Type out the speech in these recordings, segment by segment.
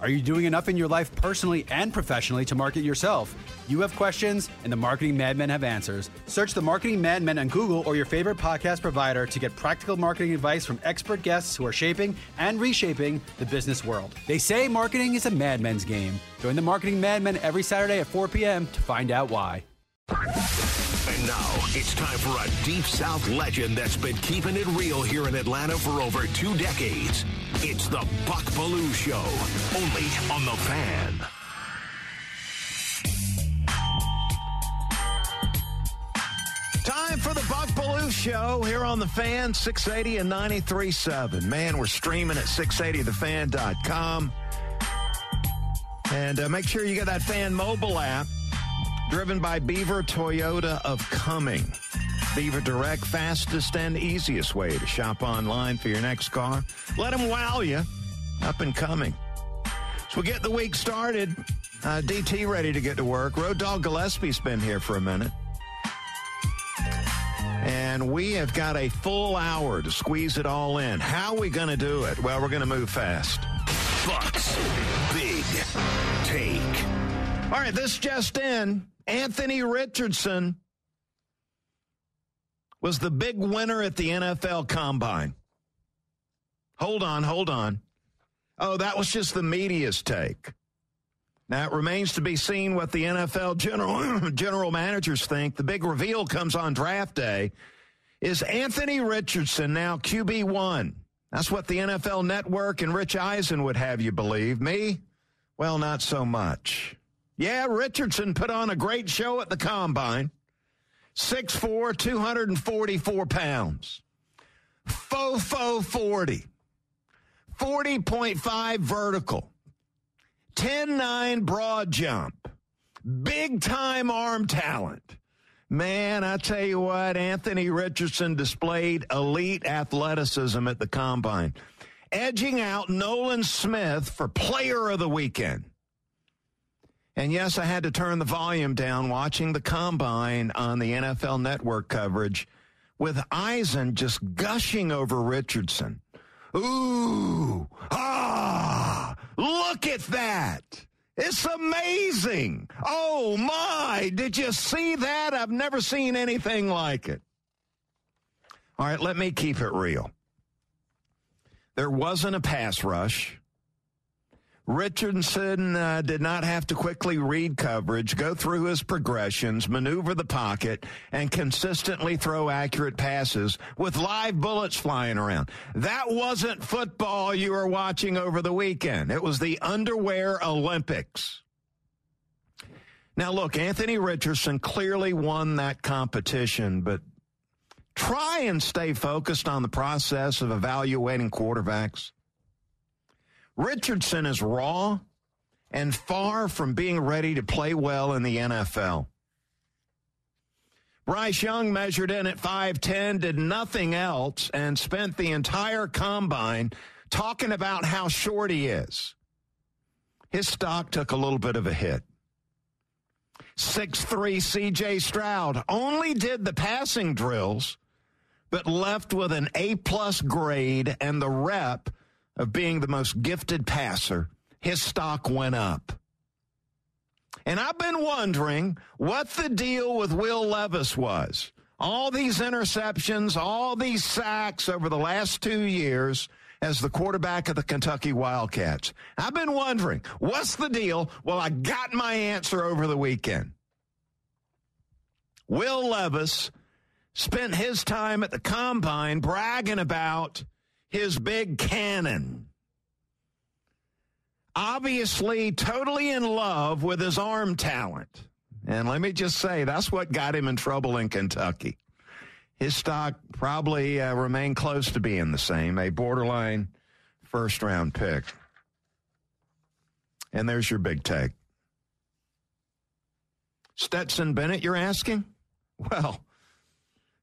Are you doing enough in your life personally and professionally to market yourself? You have questions, and the Marketing Madmen have answers. Search the Marketing Madmen on Google or your favorite podcast provider to get practical marketing advice from expert guests who are shaping and reshaping the business world. They say marketing is a madmen's game. Join the Marketing Madmen every Saturday at 4 p.m. to find out why. And now it's time for a Deep South legend that's been keeping it real here in Atlanta for over two decades. It's the Buck Belue Show, only on The Fan. Time for the Buck Belue Show here on the Fan 680 and 93.7. Man, we're streaming at 680thefan.com. And uh, make sure you get that Fan mobile app driven by Beaver Toyota of Cumming. Beaver Direct, fastest and easiest way to shop online for your next car. Let them wow you. Up and coming. So we get the week started. Uh, DT ready to get to work. Road Dog Gillespie's been here for a minute. And we have got a full hour to squeeze it all in. How are we going to do it? Well, we're going to move fast. Bucks Big Take. All right, this just in. Anthony Richardson was the big winner at the NFL Combine. Hold on, hold on. Oh, that was just the media's take. Now it remains to be seen what the NFL general general managers think. The big reveal comes on draft day. Is Anthony Richardson now QB one? That's what the NFL Network and Rich Eisen would have you believe. Me? Well, not so much. Yeah, Richardson put on a great show at the combine. 6'4, 244 pounds. Fofo 40. 40.5 vertical. 10-9 broad jump. Big time arm talent. Man, I tell you what, Anthony Richardson displayed elite athleticism at the combine, edging out Nolan Smith for player of the weekend. And yes, I had to turn the volume down watching the combine on the NFL network coverage with Eisen just gushing over Richardson. Ooh, ah, look at that. It's amazing. Oh my, did you see that? I've never seen anything like it. All right, let me keep it real. There wasn't a pass rush. Richardson uh, did not have to quickly read coverage, go through his progressions, maneuver the pocket, and consistently throw accurate passes with live bullets flying around. That wasn't football you were watching over the weekend. It was the underwear Olympics. Now, look, Anthony Richardson clearly won that competition, but try and stay focused on the process of evaluating quarterbacks. Richardson is raw and far from being ready to play well in the NFL. Bryce Young measured in at 5'10, did nothing else, and spent the entire combine talking about how short he is. His stock took a little bit of a hit. 6'3 CJ Stroud only did the passing drills, but left with an A plus grade and the rep of being the most gifted passer, his stock went up. And I've been wondering what the deal with Will Levis was. All these interceptions, all these sacks over the last two years as the quarterback of the Kentucky Wildcats. I've been wondering, what's the deal? Well, I got my answer over the weekend. Will Levis spent his time at the combine bragging about his big cannon. Obviously, totally in love with his arm talent. And let me just say, that's what got him in trouble in Kentucky. His stock probably uh, remained close to being the same, a borderline first round pick. And there's your big take. Stetson Bennett, you're asking? Well,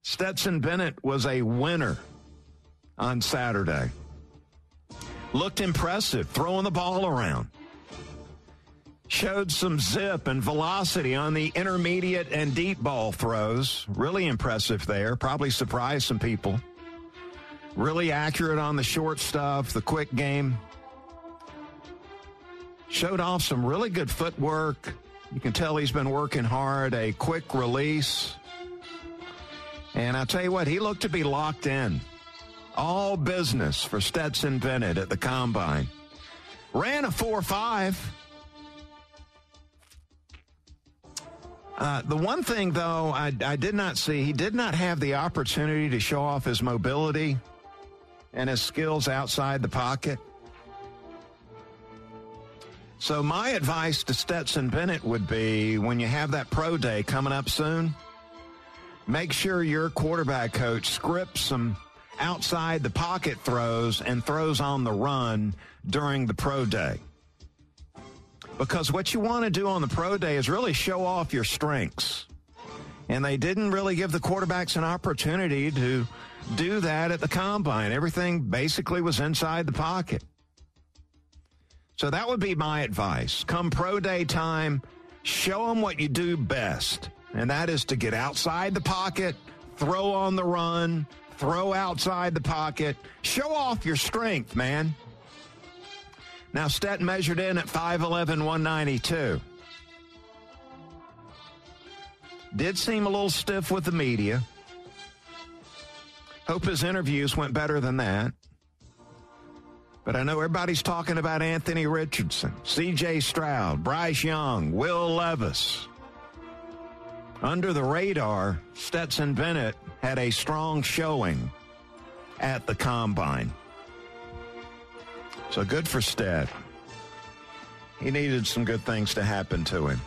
Stetson Bennett was a winner on Saturday. Looked impressive, throwing the ball around. Showed some zip and velocity on the intermediate and deep ball throws. Really impressive there. Probably surprised some people. Really accurate on the short stuff, the quick game. Showed off some really good footwork. You can tell he's been working hard. A quick release. And I'll tell you what, he looked to be locked in. All business for Stetson Bennett at the combine. Ran a 4 5. Uh, the one thing, though, I, I did not see, he did not have the opportunity to show off his mobility and his skills outside the pocket. So, my advice to Stetson Bennett would be when you have that pro day coming up soon, make sure your quarterback coach scripts some outside the pocket throws and throws on the run during the pro day. Because what you want to do on the pro day is really show off your strengths. And they didn't really give the quarterbacks an opportunity to do that at the combine. Everything basically was inside the pocket. So that would be my advice. Come pro day time, show them what you do best. And that is to get outside the pocket, throw on the run, throw outside the pocket, show off your strength, man. Now, Stetson measured in at 5'11, 192. Did seem a little stiff with the media. Hope his interviews went better than that. But I know everybody's talking about Anthony Richardson, CJ Stroud, Bryce Young, Will Levis. Under the radar, Stetson Bennett had a strong showing at the combine. So good for Stet. He needed some good things to happen to him.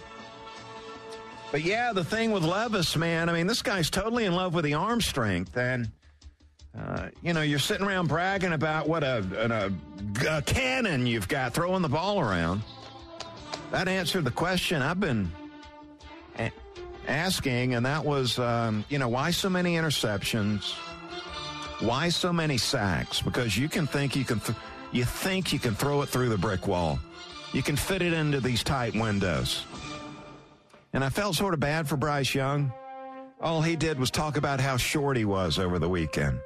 But yeah, the thing with Levis, man, I mean, this guy's totally in love with the arm strength. And, uh, you know, you're sitting around bragging about what a, a, a cannon you've got throwing the ball around. That answered the question I've been asking, and that was, um, you know, why so many interceptions? Why so many sacks? Because you can think you can. Th- you think you can throw it through the brick wall. You can fit it into these tight windows. And I felt sort of bad for Bryce Young. All he did was talk about how short he was over the weekend.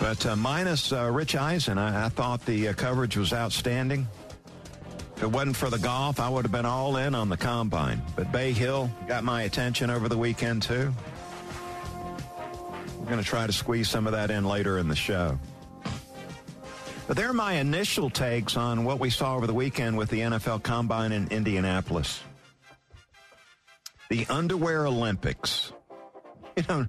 But uh, minus uh, Rich Eisen, I, I thought the uh, coverage was outstanding. It wasn't for the golf, I would have been all in on the combine. But Bay Hill got my attention over the weekend, too. We're going to try to squeeze some of that in later in the show. But they're my initial takes on what we saw over the weekend with the NFL Combine in Indianapolis. The Underwear Olympics. You know,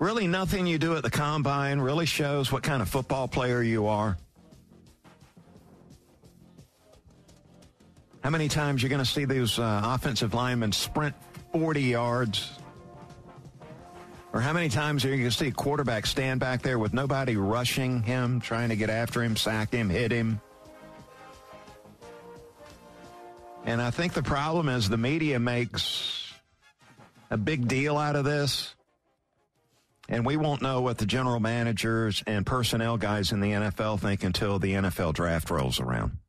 really nothing you do at the Combine really shows what kind of football player you are. How many times you're going to see those uh, offensive linemen sprint 40 yards? Or how many times are you going to see a quarterback stand back there with nobody rushing him, trying to get after him, sack him, hit him? And I think the problem is the media makes a big deal out of this. And we won't know what the general managers and personnel guys in the NFL think until the NFL draft rolls around.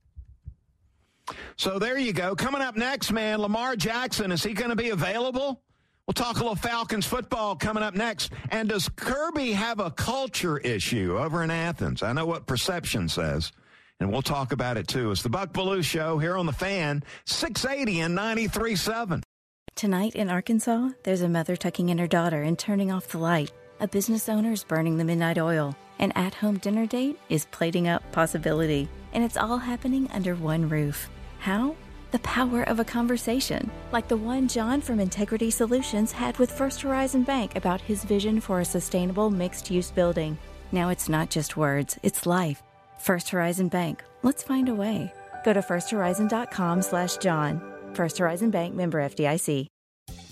So there you go. Coming up next, man, Lamar Jackson, is he going to be available? We'll talk a little Falcons football coming up next. And does Kirby have a culture issue over in Athens? I know what perception says, and we'll talk about it too. It's the Buck Belue Show here on the fan, 680 and 93.7. Tonight in Arkansas, there's a mother tucking in her daughter and turning off the light. A business owner is burning the midnight oil. An at home dinner date is plating up possibility. And it's all happening under one roof. How? The power of a conversation, like the one John from Integrity Solutions had with First Horizon Bank about his vision for a sustainable mixed use building. Now it's not just words, it's life. First Horizon Bank. Let's find a way. Go to firsthorizon.com slash John. First Horizon Bank member FDIC.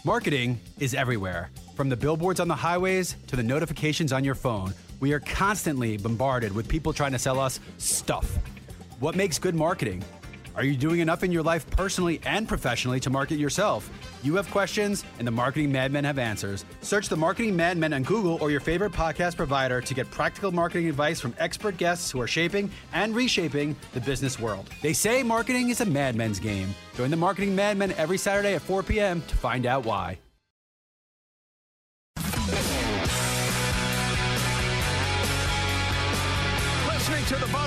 Marketing is everywhere. From the billboards on the highways to the notifications on your phone, we are constantly bombarded with people trying to sell us stuff. What makes good marketing? Are you doing enough in your life personally and professionally to market yourself? You have questions, and the Marketing Madmen have answers. Search the Marketing Madmen on Google or your favorite podcast provider to get practical marketing advice from expert guests who are shaping and reshaping the business world. They say marketing is a madman's game. Join the Marketing Madmen every Saturday at 4 p.m. to find out why.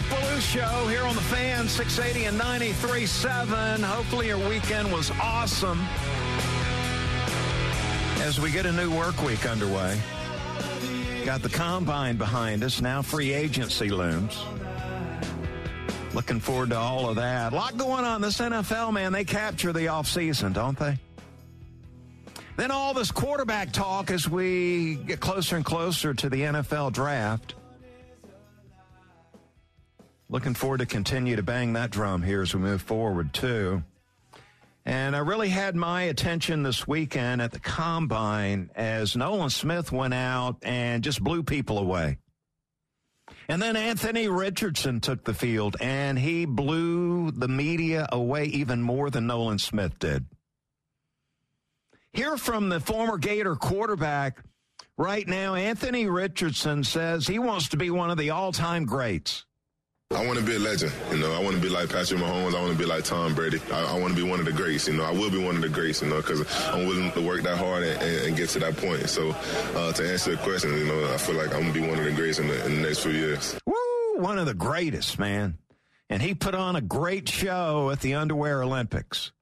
Belue Show here on the fan 680 and 93.7. Hopefully your weekend was awesome. As we get a new work week underway, got the combine behind us. Now free agency looms. Looking forward to all of that. A lot going on. This NFL, man, they capture the offseason, don't they? Then all this quarterback talk as we get closer and closer to the NFL draft. Looking forward to continue to bang that drum here as we move forward, too. And I really had my attention this weekend at the combine as Nolan Smith went out and just blew people away. And then Anthony Richardson took the field and he blew the media away even more than Nolan Smith did. Hear from the former Gator quarterback right now. Anthony Richardson says he wants to be one of the all time greats. I want to be a legend. You know, I want to be like Patrick Mahomes. I want to be like Tom Brady. I, I, want to be one of the greats. You know, I will be one of the greats. You know, because I'm willing to work that hard and, and, and get to that point. So, uh, to answer the question, you know, I feel like I'm gonna be one of the greats in the, in the next few years. Woo! One of the greatest, man. And he put on a great show at the Underwear Olympics.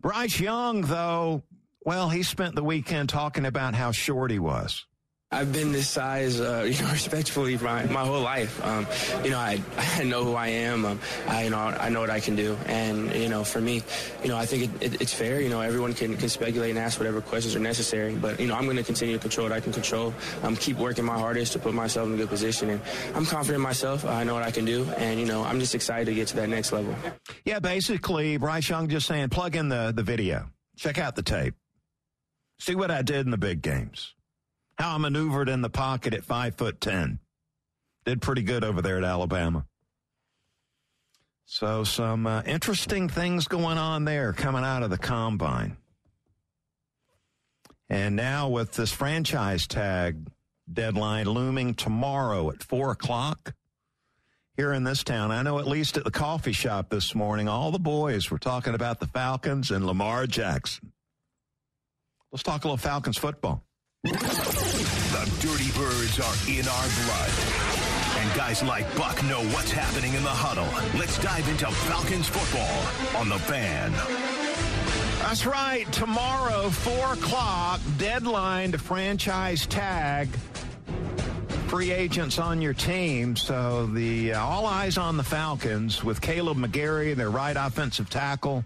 Bryce Young, though, well, he spent the weekend talking about how short he was. I've been this size, uh, you know, respectfully my, my whole life. Um, you know, I, I know who I am. Um, I, you know, I know what I can do. And, you know, for me, you know, I think it, it, it's fair. You know, everyone can, can speculate and ask whatever questions are necessary. But, you know, I'm going to continue to control what I can control. Um, keep working my hardest to put myself in a good position. And I'm confident in myself. I know what I can do. And, you know, I'm just excited to get to that next level. Yeah, basically, Bryce Young just saying, plug in the, the video. Check out the tape. See what I did in the big games how I maneuvered in the pocket at five foot ten. Did pretty good over there at Alabama. So some uh, interesting things going on there coming out of the combine. And now with this franchise tag deadline looming tomorrow at four o'clock here in this town, I know at least at the coffee shop this morning, all the boys were talking about the Falcons and Lamar Jackson. Let's talk a little Falcons football. Dirty Birds are in our blood. And guys like Buck know what's happening in the huddle. Let's dive into Falcons football on the fan. That's right. Tomorrow, 4 o'clock, deadline to franchise tag free agents on your team. So the uh, all eyes on the Falcons with Kaleb McGary, their right offensive tackle.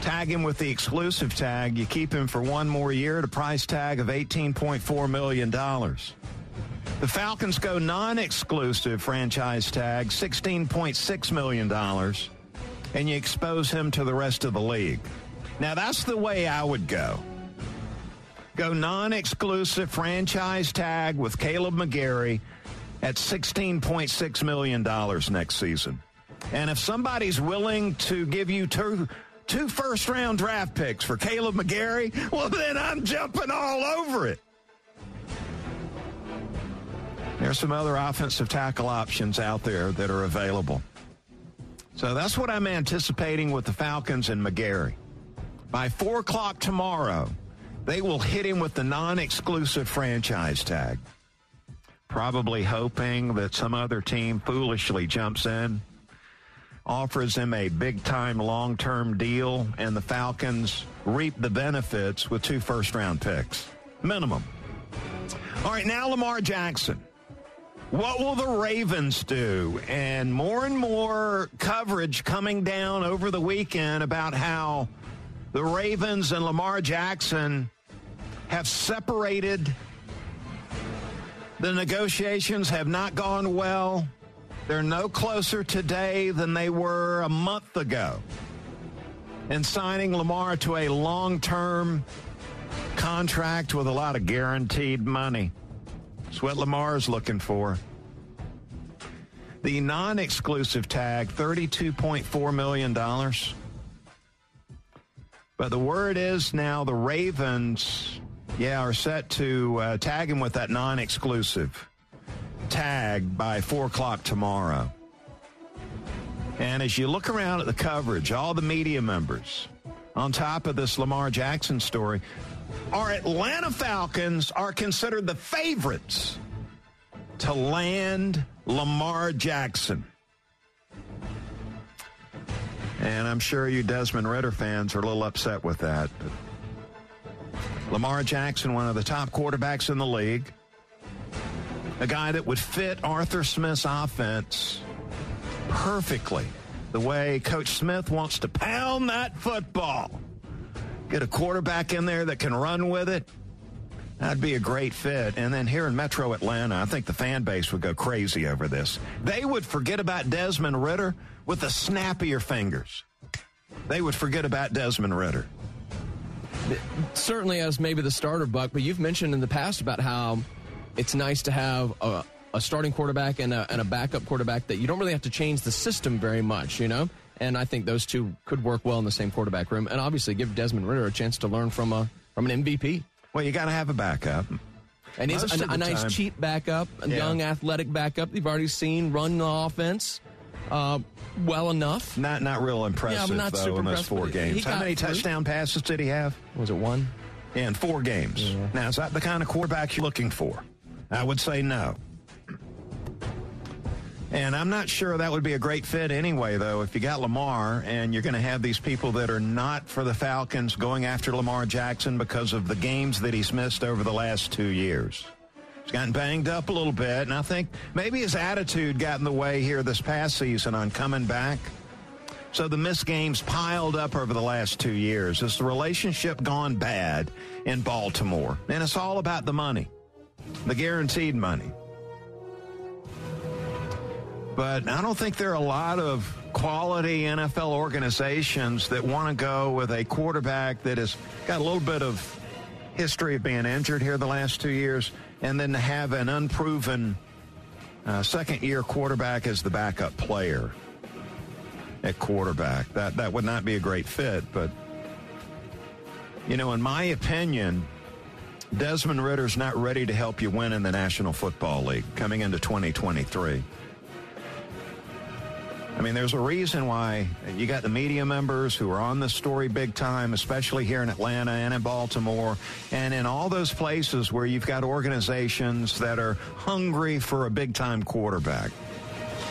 Tag him with the exclusive tag. You keep him for one more year at a price tag of $18.4 million. The Falcons go non exclusive franchise tag, $16.6 million, and you expose him to the rest of the league. Now, that's the way I would go. Go non exclusive franchise tag with Kaleb McGary at $16.6 million next season. And if somebody's willing to give you two two first round draft picks for Kaleb McGary, well, then I'm jumping all over it. There's some other offensive tackle options out there that are available. So that's what I'm anticipating with the Falcons and McGary. By 4 o'clock tomorrow, they will hit him with the non exclusive franchise tag. Probably hoping that some other team foolishly jumps in offers him a big time long term deal, and the Falcons reap the benefits with two first round picks. Minimum. All right, now Lamar Jackson. What will the Ravens do? And more and more coverage coming down over the weekend about how the Ravens and Lamar Jackson have separated. The negotiations have not gone well. They're no closer today than they were a month ago. And signing Lamar to a long term contract with a lot of guaranteed money. That's what Lamar is looking for. The non exclusive tag, $32.4 million. But the word is now the Ravens, yeah, are set to uh, tag him with that non exclusive tag by 4 o'clock tomorrow. And as you look around at the coverage, all the media members, on top of this Lamar Jackson story, our Atlanta Falcons are considered the favorites to land Lamar Jackson. And I'm sure you Desmond Ridder fans are a little upset with that. Lamar Jackson, one of the top quarterbacks in the league, a guy that would fit Arthur Smith's offense perfectly the way Coach Smith wants to pound that football. Get a quarterback in there that can run with it. That'd be a great fit. And then here in Metro Atlanta, I think the fan base would go crazy over this. They would forget about Desmond Ridder with the snappier fingers. They would forget about Desmond Ridder. Certainly as maybe the starter, Buck, but you've mentioned in the past about how it's nice to have a, a starting quarterback and a, and a backup quarterback that you don't really have to change the system very much, you know? And I think those two could work well in the same quarterback room and obviously give Desmond Ridder a chance to learn from a from an MVP. Well, you got to have a backup. And he's a, a nice, time. cheap backup, a yeah. young, athletic backup. You've already seen run the offense uh, well enough. Not not real impressive, yeah, not though, in those four games. How many touchdown passes did he have? Was it one? in four games. Yeah. Now, is that the kind of quarterback you're looking for? I would say no. And I'm not sure that would be a great fit anyway, though, if you got Lamar and you're going to have these people that are not for the Falcons going after Lamar Jackson because of the games that he's missed over the last two years. He's gotten banged up a little bit, and I think maybe his attitude got in the way here this past season on coming back. So the missed games piled up over the last two years. Is the relationship gone bad in Baltimore? And it's all about the money, the guaranteed money. But I don't think there are a lot of quality NFL organizations that want to go with a quarterback that has got a little bit of history of being injured here the last two years, and then to have an unproven uh, second year quarterback as the backup player at quarterback. That that would not be a great fit, but you know, in my opinion, Desmond Ridder's not ready to help you win in the National Football League coming into 2023. I mean, there's a reason why you got the media members who are on this story big time, especially here in Atlanta and in Baltimore and in all those places where you've got organizations that are hungry for a big time quarterback.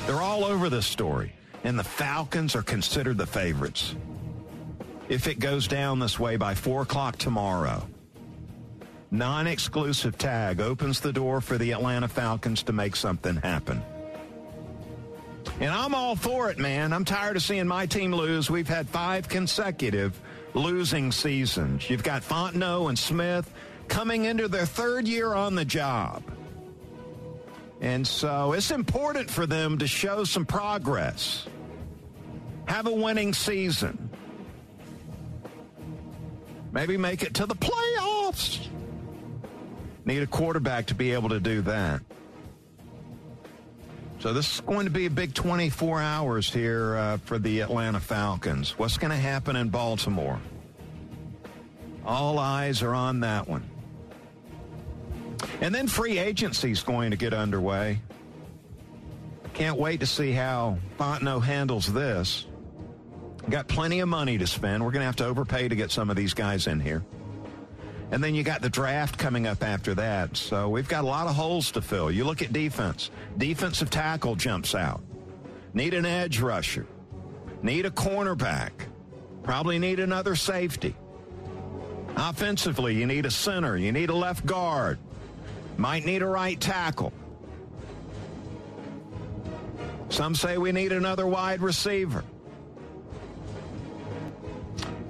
They're all over this story, and the Falcons are considered the favorites. If it goes down this way by 4 o'clock tomorrow, non exclusive tag opens the door for the Atlanta Falcons to make something happen. And I'm all for it, man. I'm tired of seeing my team lose. We've had five consecutive losing seasons. You've got Fontenot and Smith coming into their third year on the job. And so it's important for them to show some progress. Have a winning season. Maybe make it to the playoffs. Need a quarterback to be able to do that. So this is going to be a big 24 hours here uh, for the Atlanta Falcons. What's going to happen in Baltimore? All eyes are on that one. And then free agency is going to get underway. Can't wait to see how Fontenot handles this. Got plenty of money to spend. We're going to have to overpay to get some of these guys in here. And then you got the draft coming up after that. So we've got a lot of holes to fill. You look at defense. Defensive tackle jumps out. Need an edge rusher. Need a cornerback. Probably need another safety. Offensively, you need a center. You need a left guard. Might need a right tackle. Some say we need another wide receiver.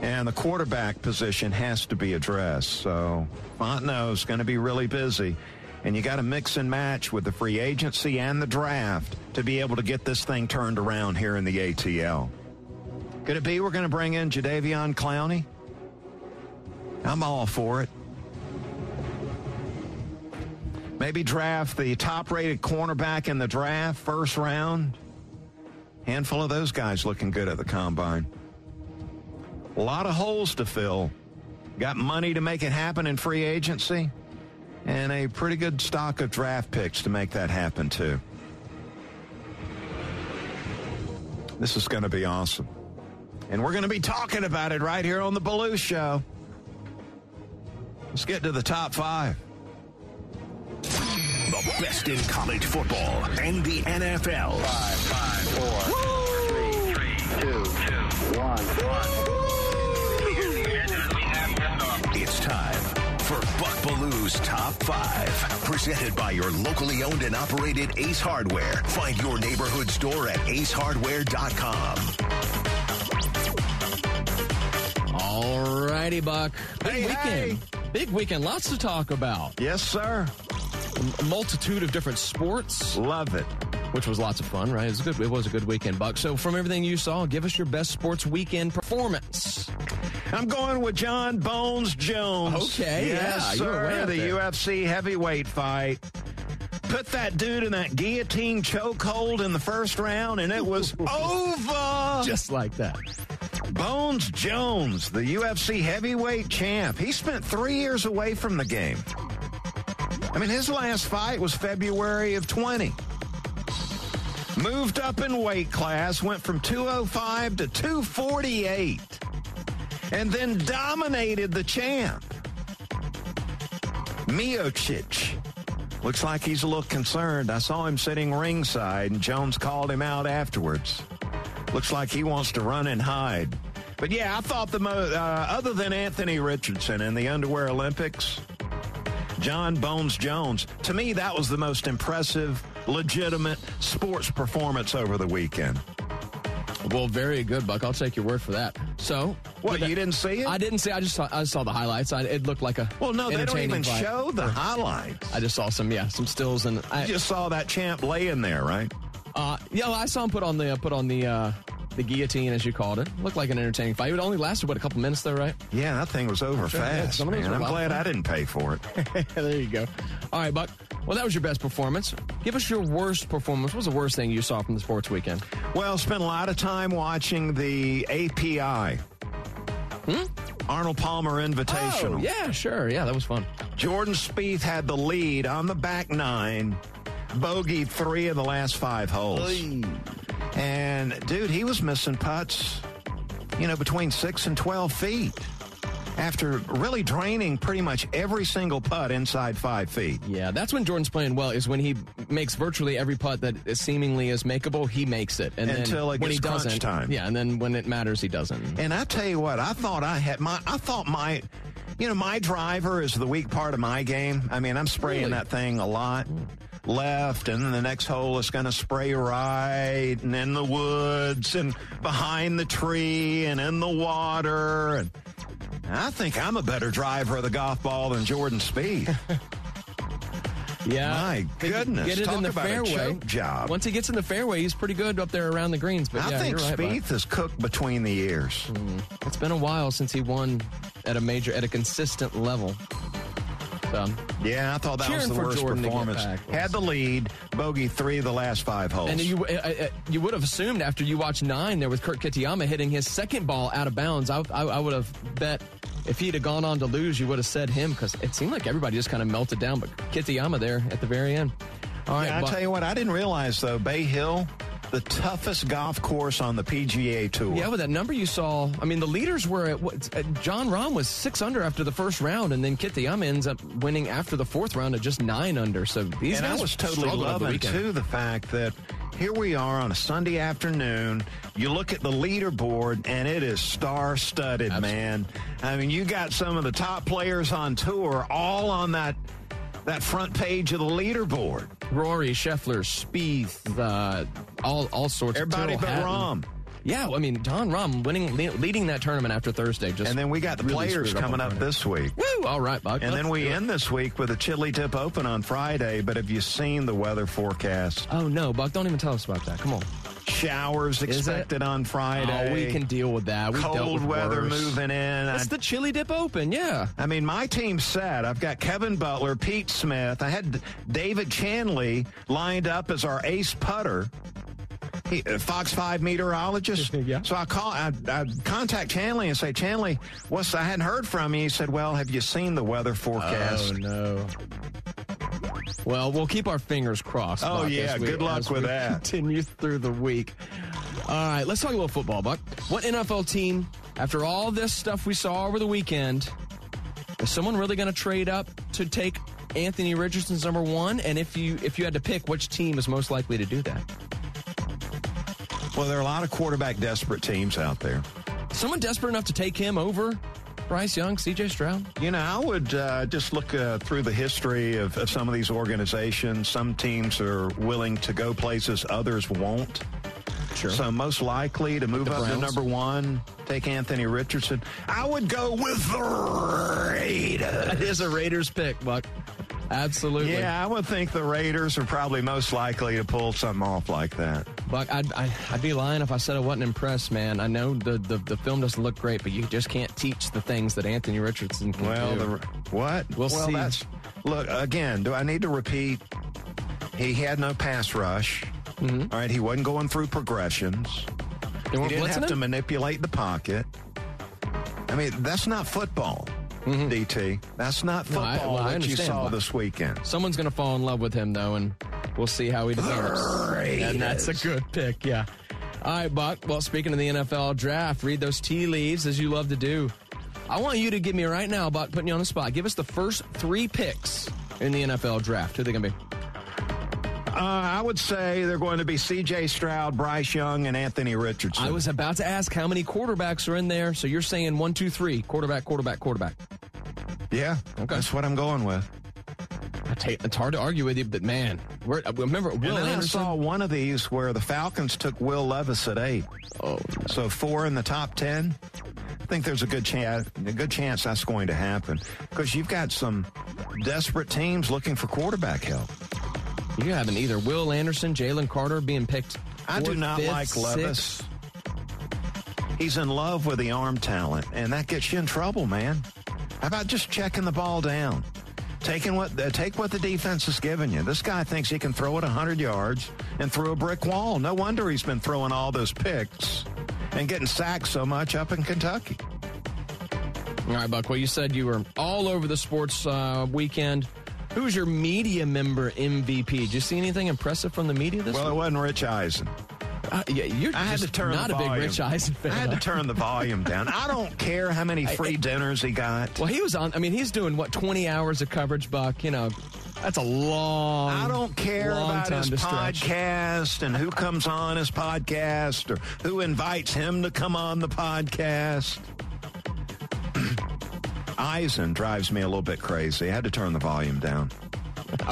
And the quarterback position has to be addressed. So Fontenot's going to be really busy. And you got to mix and match with the free agency and the draft to be able to get this thing turned around here in the ATL. Could it be we're going to bring in Jadeveon Clowney? I'm all for it. Maybe draft the top rated cornerback in the draft, first round. Handful of those guys looking good at the combine. A lot of holes to fill. Got money to make it happen in free agency, and a pretty good stock of draft picks to make that happen, too. This is going to be awesome. And we're going to be talking about it right here on the Belue Show. Let's get to the top five. The best in college football and the NFL. Five, five, four, three, three, two, two, Belue's Top 5. Presented by your locally owned and operated Ace Hardware. Find your neighborhood store at acehardware.com. All righty, Buck. Big Hey, weekend. Big weekend. Lots to talk about. Yes, sir. A multitude of different sports, Love it. which was lots of fun, right? It was a good. It was a good weekend, Buck. So, from everything you saw, give us your best sports weekend performance. I'm going with Jon Bones Jones. Okay, yes, yeah, you were way sir. The there. UFC heavyweight fight. Put that dude in that guillotine chokehold in the first round, and it was over. Just like that. Bones Jones, the UFC heavyweight champ. He spent three years away from the game. I mean, his last fight was February of 20. Moved up in weight class, went from 205 to 248, and then dominated the champ. Miocic. Looks like he's a little concerned. I saw him sitting ringside, and Jones called him out afterwards. Looks like he wants to run and hide. But yeah, I thought the mo- uh, other than Anthony Richardson in the underwear Olympics, Jon Bones Jones, to me, that was the most impressive, legitimate sports performance over the weekend. Well, very good, Buck. I'll take your word for that. So, What, you didn't see it? I didn't see. I just saw. I saw the highlights. I, it looked like a. well, no, they don't even show the highlights. I just saw some. Yeah, some stills and. I, You just saw that champ laying there, right? Uh, yeah, well, I saw him put on the uh, put on the uh, the guillotine as you called it. Looked like an entertaining fight. It only lasted what a couple minutes though, right? Yeah, that thing was over Sure, fast. some of those man. were a I'm glad. I didn't pay for it. there you go. All right, Buck. Well, that was your best performance. Give us your worst performance. What was the worst thing you saw from the sports weekend? Well, spent a lot of time watching the API. Arnold Palmer Invitational. Hmm? Oh, yeah, sure. Yeah, that was fun. Jordan Spieth had the lead on the back nine, bogeyed three of the last five holes. And, dude, he was missing putts, you know, between six and 12 feet after really draining pretty much every single putt inside five feet. Yeah, that's when Jordan's playing well. Is when he makes virtually every putt that is seemingly is makeable, he makes it, and Until then it when he doesn't, time. yeah, and then when it matters, he doesn't. And I tell you what, I thought I had my, I thought my, you know, my driver is the weak part of my game. I mean, I'm spraying Really? that thing a lot left, and then the next hole is going to spray right, and in the woods, and behind the tree, and in the water. And I think I'm a better driver of the golf ball than Jordan Spieth. Yeah, My goodness, get it talk in the about a fairway. choke job. Once he gets in the fairway, he's pretty good up there around the greens. But I yeah, think right. Spieth is cooked between the ears. Mm-hmm. It's been a while since he won at a major, at a consistent level. So, Yeah, I thought that was the worst Jordan performance. Had the lead, bogey three of the last five holes. and you uh, uh, you would have assumed after you watched nine there with Kurt Kitayama hitting his second ball out of bounds. I, I, I would have bet if he'd have gone on to lose, you would have said him because it seemed like everybody just kind of melted down. But Kitayama there at the very end. All right, Yeah, I tell you what, I didn't realize though, Bay Hill, the toughest golf course on the PGA Tour. Yeah, with that number you saw, I mean, the leaders were at what? uh, Jon Rahm was six under after the first round, and then Kitayama ends up winning after the fourth round at just nine under. So these and I guys was totally over the loving too the fact that here we are on a Sunday afternoon. You look at the leaderboard and it is star-studded, man. I mean, you got some of the top players on tour all on that that front page of the leaderboard. Rory, Scheffler, Spieth, uh, all all sorts. Everybody Tyrrell but Hatton. Rahm. Yeah, I mean, Jon Rahm winning, leading that tournament after Thursday. Just And then we got the really players coming up this week. Woo! All right, Buck. And then we it. end this week with a Chili Dip Open on Friday. But have you seen the weather forecast? Oh no, Buck! Don't even tell us about that. Come on. Showers expected on Friday. Oh, we can deal with that. We've Cold with weather worse. moving in. It's I- the Chili Dip Open, yeah. I mean, my team's set. I've got Kevin Butler, Pete Smith. I had David Chandley lined up as our ace putter. He, uh, Fox 5 meteorologist. Yeah. So I call, I, I contact Chandley and say, Chandley, what's, I hadn't heard from you. He said, well, have you seen the weather forecast? Oh, no. Well, we'll keep our fingers crossed. Oh, Buck, yeah. we- Good luck with that. Continue through the week. All right, let's talk about football, Buck. What NFL team, after all this stuff we saw over the weekend, is someone really going to trade up to take Anthony Richardson's number one? And if you if you had to pick, which team is most likely to do that? Well, there are a lot of quarterback desperate teams out there. Someone desperate enough to take him over Bryce Young, C.J. Stroud? You know, I would uh, just look uh, through the history of, of some of these organizations. Some teams are willing to go places others won't. Sure. So most likely to move up to number one, take Anthony Richardson. I would go with the Raiders. That is a Raiders pick, Buck. Absolutely. Yeah, I would think the Raiders are probably most likely to pull something off like that. Buck, I'd, I, I'd be lying if I said I wasn't impressed, man. I know the, the, the film doesn't look great, but you just can't teach the things that Anthony Richardson can Well, do. the, what? We'll well, see. That's, look, again, do I need to repeat? He had no pass rush. Mm-hmm. All right, he wasn't going through progressions. He didn't have to manipulate the pocket. I mean, that's not football, DT. That's not Mm-hmm. No, I- football well, I that you saw this weekend. Someone's going to fall in love with him, though, and we'll see how he develops. And that's a good pick, yeah. All right, Buck. Well, speaking of the NFL draft, read those tea leaves as you love to do. I want you to give me right now, Buck, putting you on the spot. Give us the first three picks in the NFL draft. Who are they going to be? Uh, I would say they're going to be C.J. Stroud, Bryce Young, and Anthony Richardson. I was about to ask how many quarterbacks are in there. So you're saying one, two, three, quarterback, quarterback, quarterback. yeah, Okay. that's what I'm going with. Take, it's hard to argue with you, but man, uh, remember Will and? I saw one of these where the Falcons took Will Levis at eight. Oh, So four in the top ten. I think there's a good chance a good chance that's going to happen because you've got some desperate teams looking for quarterback help. You having either Will Anderson, Jalen Carter being picked. I do not fifth, like Levis. sixth. He's in love with the arm talent, and that gets you in trouble, man. How about just checking the ball down? Taking what uh, take what the defense is giving you. This guy thinks he can throw it 100 yards and through a brick wall. No wonder he's been throwing all those picks and getting sacked so much up in Kentucky. All right, Buck. Well, you said you were all over the sports uh, weekend. Who's your media member MVP? Did you see anything impressive from the media this Well, it wasn't Rich Eisen. Uh, yeah, you're I had to turn not the a big volume. Rich Eisen fan. I had to turn the volume down. I don't care how many free dinners he got. Well, he was on. I mean, he's doing what 20 hours of coverage, Buck. You know, that's a long. I don't care about his podcast and who comes on his podcast or who invites him to come on the podcast. Eisen drives me a little bit crazy. I had to turn the volume down.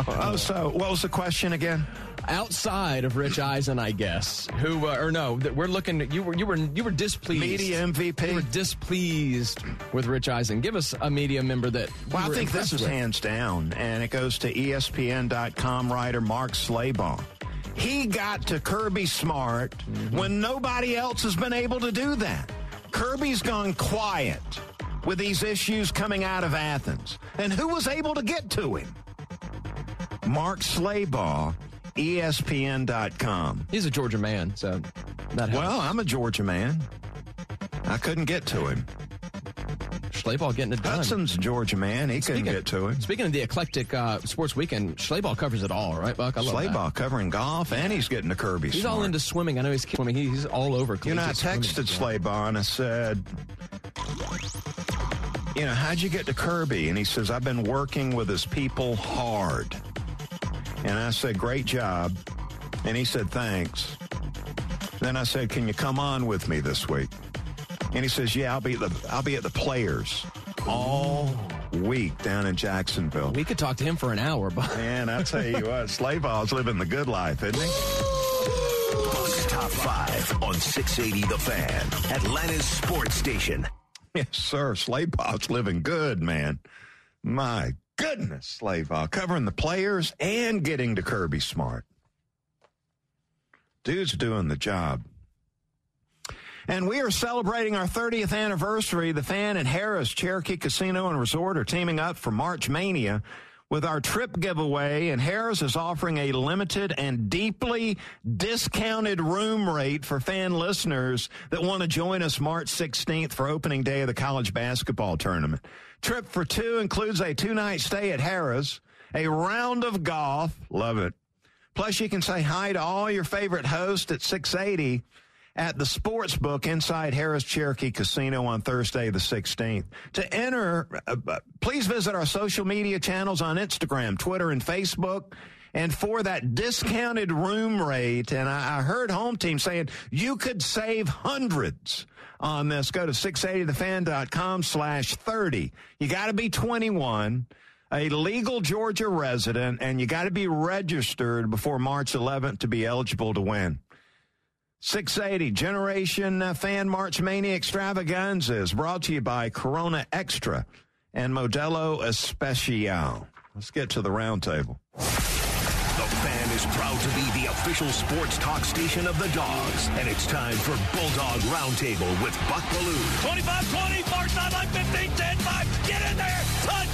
Oh, so what was the question again? Outside of Rich Eisen, I guess. Who uh, or no? that We're looking. At, you were you were you were displeased. Media MVP? You were displeased with Rich Eisen. Give us a media member that. Well, I think this is with. hands down, and it goes to ESPN.com writer Mark Schlabach. He got to Kirby Smart when nobody else has been able to do that. Kirby's gone quiet with these issues coming out of Athens. And who was able to get to him? Mark Schlabach, E ESPN.com. He's a Georgia man, so that helps. Well, I'm a Georgia man. I couldn't get to him. Schlabach getting it done. Hudson's Georgia man. He couldn't get to him. Speaking of the eclectic uh, sports weekend, Schlabach covers it all, right, Buck? I love that. Schlabach covering golf, and he's getting to Kirby He's Smart. all into swimming. I know he's swimming. He's all over. You know, I texted swimming. And I said, you know, how'd you get to Kirby? And he says, I've been working with his people hard. And I said, great job. And he said, thanks. Then I said, can you come on with me this week? And he says, yeah, I'll be at the, I'll be at the players all week down in Jacksonville. We could talk to him for an hour, but Man, I tell you what, Schlabach's living the good life, isn't he? Buck's Top 5 on 680 The Fan, Atlanta's sports station. Yes, sir. Schlabach's living good, man. My goodness, Schlabach covering the players and getting to Kirby Smart. Dude's doing the job. And we are celebrating our 30th anniversary. The fan and Harrah's Cherokee Casino and Resort are teaming up for March Mania with our trip giveaway. And Harrah's is offering a limited and deeply discounted room rate for fan listeners that want to join us March 16th for opening day of the college basketball tournament. Trip for two includes a two night stay at Harrah's, a round of golf. Love it. Plus, you can say hi to all your favorite hosts at 680 at the sports book inside Harrah's Cherokee Casino on Thursday, the 16th. To enter, uh, uh, please visit our social media channels on Instagram, Twitter, and Facebook. And for that discounted room rate, and I, I heard home team saying you could save hundreds on this. Go to 680thefan.com slash 30. You got to be 21 a legal Georgia resident, and you got to be registered before March 11th to be eligible to win. 680 Generation uh, Fan March Mania Extravaganza is brought to you by Corona Extra and Modelo Especial. Let's get to the roundtable. The fan is proud to be the official sports talk station of the Dogs, and it's time for Bulldog Roundtable with Buck Belue. 25-20, far sideline 15, 10-5, get in there, touchdown!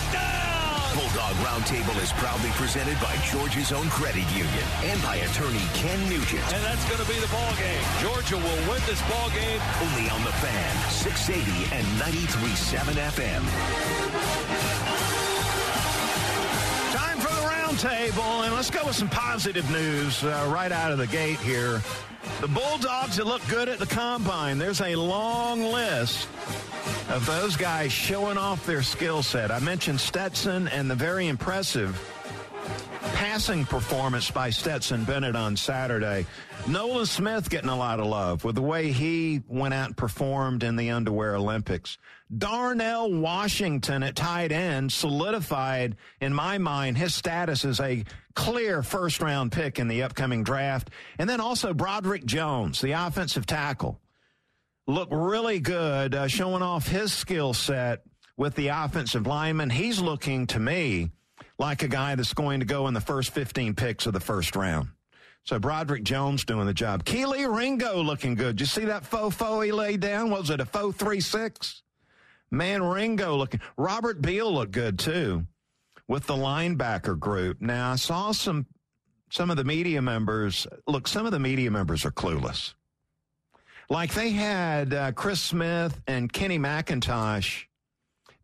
Bulldog Roundtable is proudly presented by Georgia's own credit union and by attorney Ken Nugent. And that's going to be the ball game. Georgia will win this ball game. Only on the fan, 680 and 93.7 FM. Time for the roundtable, and let's go with some positive news uh, right out of the gate here. The Bulldogs that look good at the combine. There's a long list of those guys showing off their skill set. I mentioned Stetson and the very impressive passing performance by Stetson Bennett on Saturday. Nolan Smith getting a lot of love with the way he went out and performed in the underwear Olympics. Darnell Washington at tight end solidified, in my mind, his status as a clear first round pick in the upcoming draft. And then also Broderick Jones, the offensive tackle look really good, uh, showing off his skill set with the offensive lineman. He's looking to me like a guy that's going to go in the first 15 picks of the first round. So Broderick Jones doing the job. Kelee Ringo looking good. You see that faux faux he laid down? Was it a faux three six? Man, Ringo looking. Robert Beal looked good too with the linebacker group. Now I saw some some of the media members. Look, some of the media members are clueless. Like they had uh, Chris Smith and Kenny McIntosh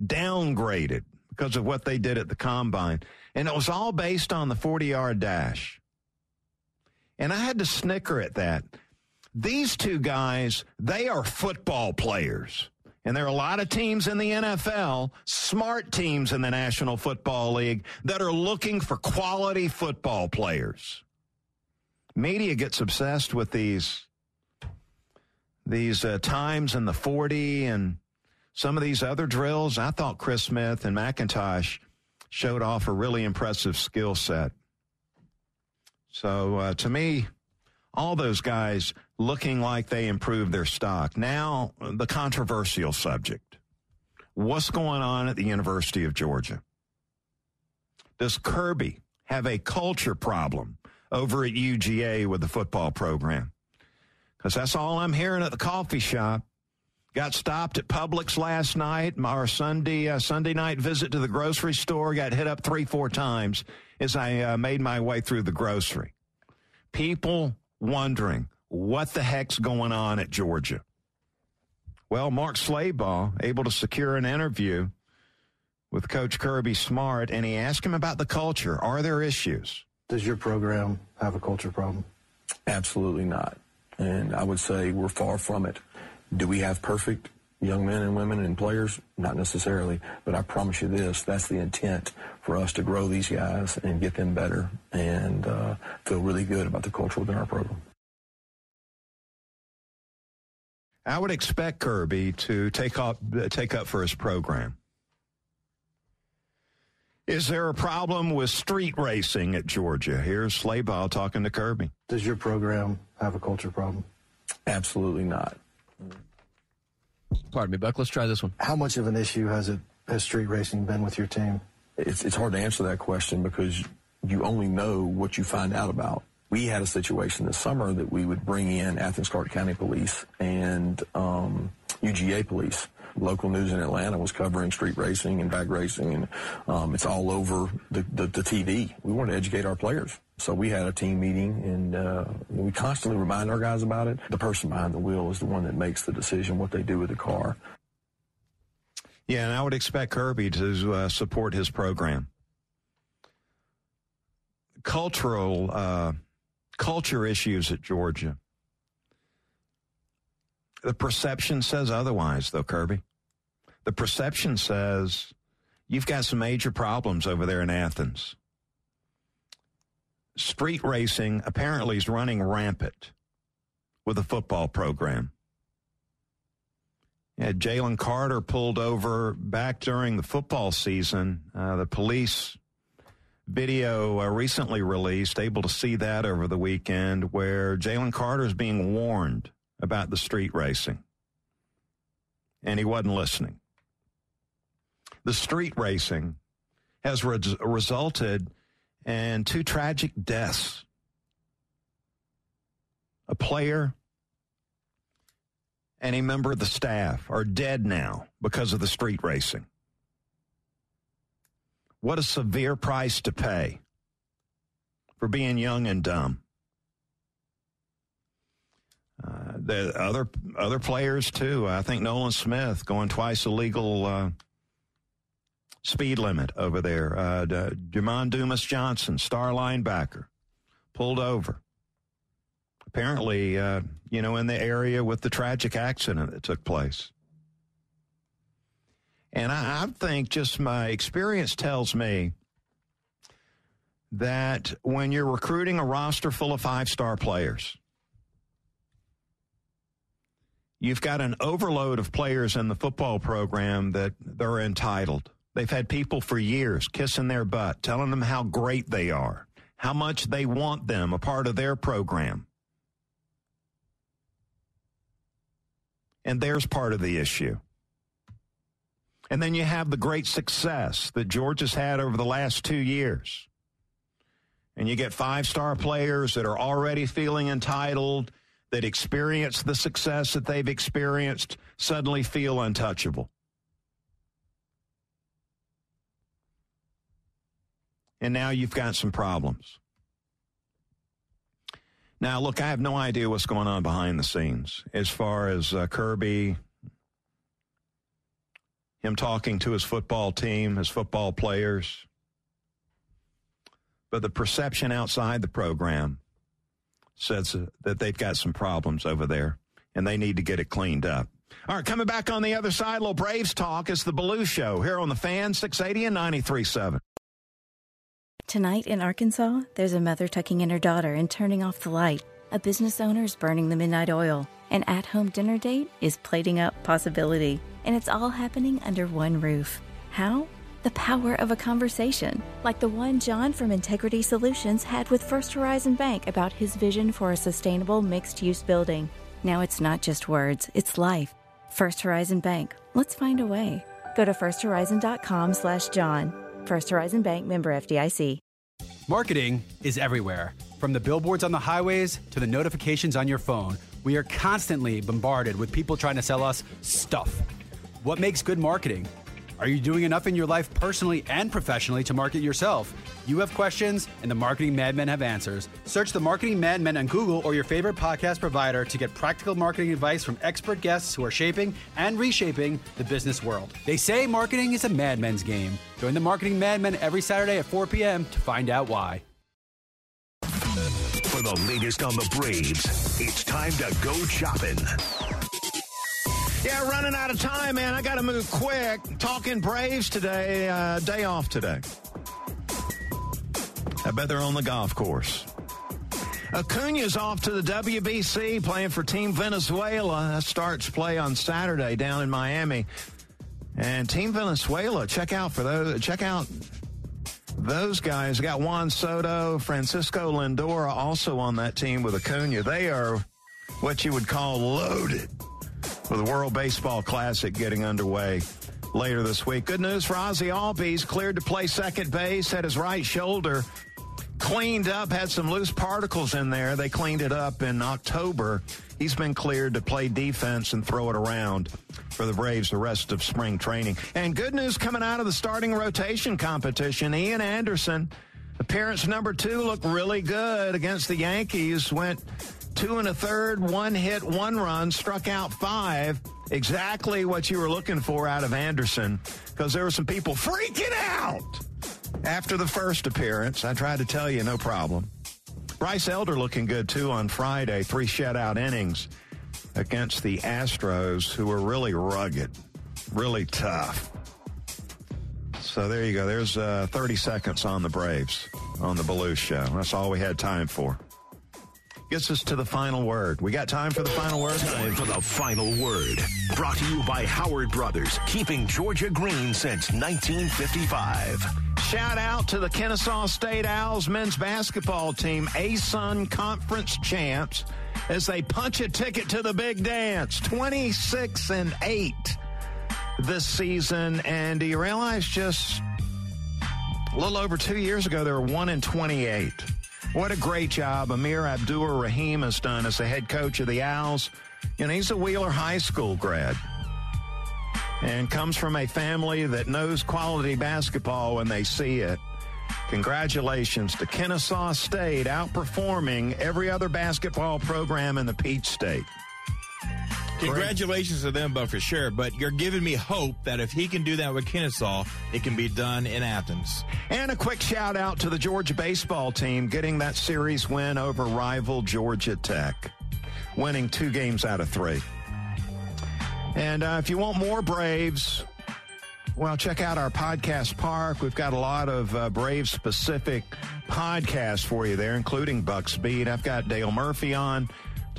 downgraded because of what they did at the combine. And it was all based on the 40 yard dash. And I had to snicker at that. These two guys, they are football players. And there are a lot of teams in the NFL, smart teams in the National Football League, that are looking for quality football players. Media gets obsessed with these these uh, times in the 40 and some of these other drills, I thought Chris Smith and McIntosh showed off a really impressive skill set. So uh, to me, all those guys looking like they improved their stock. Now, the controversial subject. What's going on at the University of Georgia? Does Kirby have a culture problem over at UGA with the football program? Because that's all I'm hearing at the coffee shop. Got stopped at Publix last night. Our Sunday uh, Sunday night visit to the grocery store got hit up three four times as I uh, made my way through the grocery. People wondering what the heck's going on at Georgia. Well, Mark Schlabach able to secure an interview with Coach Kirby Smart, and he asked him about the culture. Are there issues? Does your program have a culture problem? Absolutely not and I would say we're far from it. Do we have perfect young men and women and players? Not necessarily, but I promise you this, that's the intent for us to grow these guys and get them better and uh, feel really good about the culture within our program. I would expect Kirby to take up take up for his program. Is there a problem with street racing at Georgia? Here's Schlabach talking to Kirby. Does your program have a culture problem? Absolutely not. Pardon me, Buck. Let's try this one. How much of an issue has it has street racing been with your team? It's it's hard to answer that question because you only know what you find out about. We had a situation this summer that we would bring in Athens Clarke County Police and um, UGA Police. Local news in Atlanta was covering street racing and bag racing, and um, it's all over the, the, the TV. We wanted to educate our players. So we had a team meeting, and uh, we constantly remind our guys about it. The person behind the wheel is the one that makes the decision what they do with the car. Yeah, and I would expect Kirby to uh, support his program. Cultural uh, culture issues at Georgia. The perception says otherwise, though, Kirby. The perception says you've got some major problems over there in Athens. Street racing apparently is running rampant with the football program. Yeah, Jalen Carter pulled over back during the football season. Uh, the police video uh, recently released, able to see that over the weekend, where Jalen Carter is being warned about the street racing. And he wasn't listening. The street racing has re- resulted in two tragic deaths a player and a member of the staff are dead now because of the street racing. What a severe price to pay for being young and dumb. Uh, the other other players too. I think Nolan Smith going twice the legal uh, speed limit over there. Uh, Jamon Dumas Johnson, star linebacker, pulled over. Apparently, uh, you know, in the area with the tragic accident that took place. And I, I think just my experience tells me that when you're recruiting a roster full of five star players, you've got an overload of players in the football program that they're entitled. They've had people for years kissing their butt, telling them how great they are, how much they want them a part of their program. And there's part of the issue. And then you have the great success that Georgia's had over the last two years. And you get five star players that are already feeling entitled, that experience the success that they've experienced, suddenly feel untouchable. And now you've got some problems. Now, look, I have no idea what's going on behind the scenes as far as uh, Kirby, him talking to his football team, his football players. But the perception outside the program says that they've got some problems over there and they need to get it cleaned up. All right, coming back on the other side, little Braves talk. It's the Belue Show here on the Fan 680 and 93.7. Tonight in Arkansas, there's a mother tucking in her daughter and turning off the light. A business owner is burning the midnight oil. An at home dinner date is plating up possibility. And it's all happening under one roof. How? The power of a conversation, like the one John from Integrity Solutions had with First Horizon Bank about his vision for a sustainable mixed use building. Now it's not just words, it's life. First Horizon Bank. Let's find a way. Go to firsthorizon.com slash John. First Horizon Bank member FDIC. Marketing is everywhere. From the billboards on the highways to the notifications on your phone, we are constantly bombarded with people trying to sell us stuff. What makes good marketing? Are you doing enough in your life personally and professionally to market yourself? You have questions, and the Marketing Madmen have answers. Search the Marketing Madmen on Google or your favorite podcast provider to get practical marketing advice from expert guests who are shaping and reshaping the business world. They say marketing is a madmen's game. Join the Marketing Madmen every Saturday at 4 p.m. to find out why. For the latest on the Braves, it's time to go shopping. Yeah, running out of time, man. I got to move quick. Talking Braves today, uh, day off today. I bet they're on the golf course. Acuna's off to the WBC playing for Team Venezuela. That starts play on Saturday down in Miami. And Team Venezuela, check out for those, check out those guys. Got Juan Soto, Francisco Lindor also on that team with Acuna. They are what you would call loaded with the World Baseball Classic getting underway later this week. Good news for Ozzy Albies, cleared to play second base, had his right shoulder cleaned up, had some loose particles in there. They cleaned it up in October. He's been cleared to play defense and throw it around for the Braves the rest of spring training. And good news coming out of the starting rotation competition. Ian Anderson, appearance number two, looked really good against the Yankees. Went two and a third, one hit, one run, struck out five. Exactly what you were looking for out of Anderson because there were some people freaking out after the first appearance. I tried to tell you, no problem. Bryce Elder looking good too on Friday, three shutout innings against the Astros, who were really rugged, really tough. So there you go. There's uh, 30 seconds on the Braves on the Belue Show. That's all we had time for. Gets us to the final word. We got time for the final word? Time for the final word. Brought to you by Howard Brothers, keeping Georgia green since 1955. Shout out to the Kennesaw State Owls men's basketball team, ASUN Conference champs, as they punch a ticket to the big dance. 26 and 8 this season. And do you realize just a little over two years ago, they were 1 and 28. What a great job Amir Abdur Rahim has done as the head coach of the Owls. You know, he's a Wheeler High School grad and comes from a family that knows quality basketball when they see it. Congratulations to Kennesaw State outperforming every other basketball program in the Peach State. Congratulations to them, but for sure. But you're giving me hope that if he can do that with Kennesaw, it can be done in Athens. And a quick shout out to the Georgia baseball team getting that series win over rival Georgia Tech, winning two games out of three. And uh, if you want more Braves, well, check out our podcast park. We've got a lot of uh, Brave specific podcasts for you there, including Bucks Beat. I've got Dale Murphy on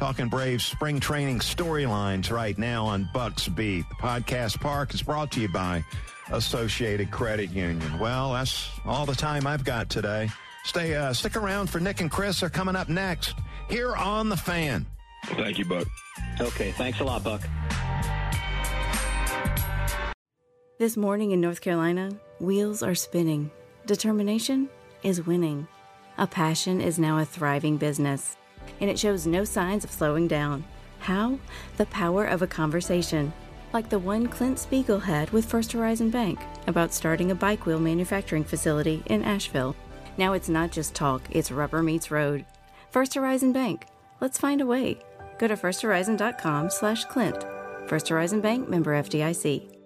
talking Braves spring training storylines right now on Bucks Beat. The podcast park is brought to you by Associated Credit Union. Well, that's all the time I've got today. Stay, uh, stick around for Nick and Chris. Are coming up next here on the Fan. Thank you, Buck. Okay, thanks a lot, Buck. This morning in North Carolina, wheels are spinning. Determination is winning. A passion is now a thriving business, and it shows no signs of slowing down. How? The power of a conversation, like the one Clint Spiegel had with First Horizon Bank about starting a bike wheel manufacturing facility in Asheville. Now it's not just talk, it's rubber meets road. First Horizon Bank. Let's find a way. Go to firsthorizon.com slash Clint. First Horizon Bank member FDIC.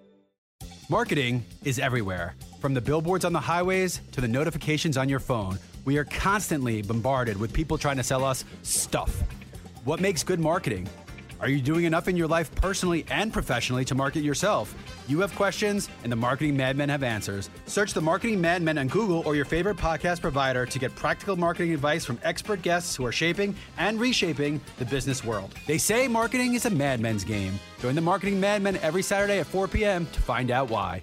Marketing is everywhere. From the billboards on the highways to the notifications on your phone, we are constantly bombarded with people trying to sell us stuff. What makes good marketing? Are you doing enough in your life personally and professionally to market yourself? You have questions, and the Marketing Madmen have answers. Search the Marketing Madmen on Google or your favorite podcast provider to get practical marketing advice from expert guests who are shaping and reshaping the business world. They say marketing is a madmen's game. Join the Marketing Madmen every Saturday at 4 p.m. to find out why.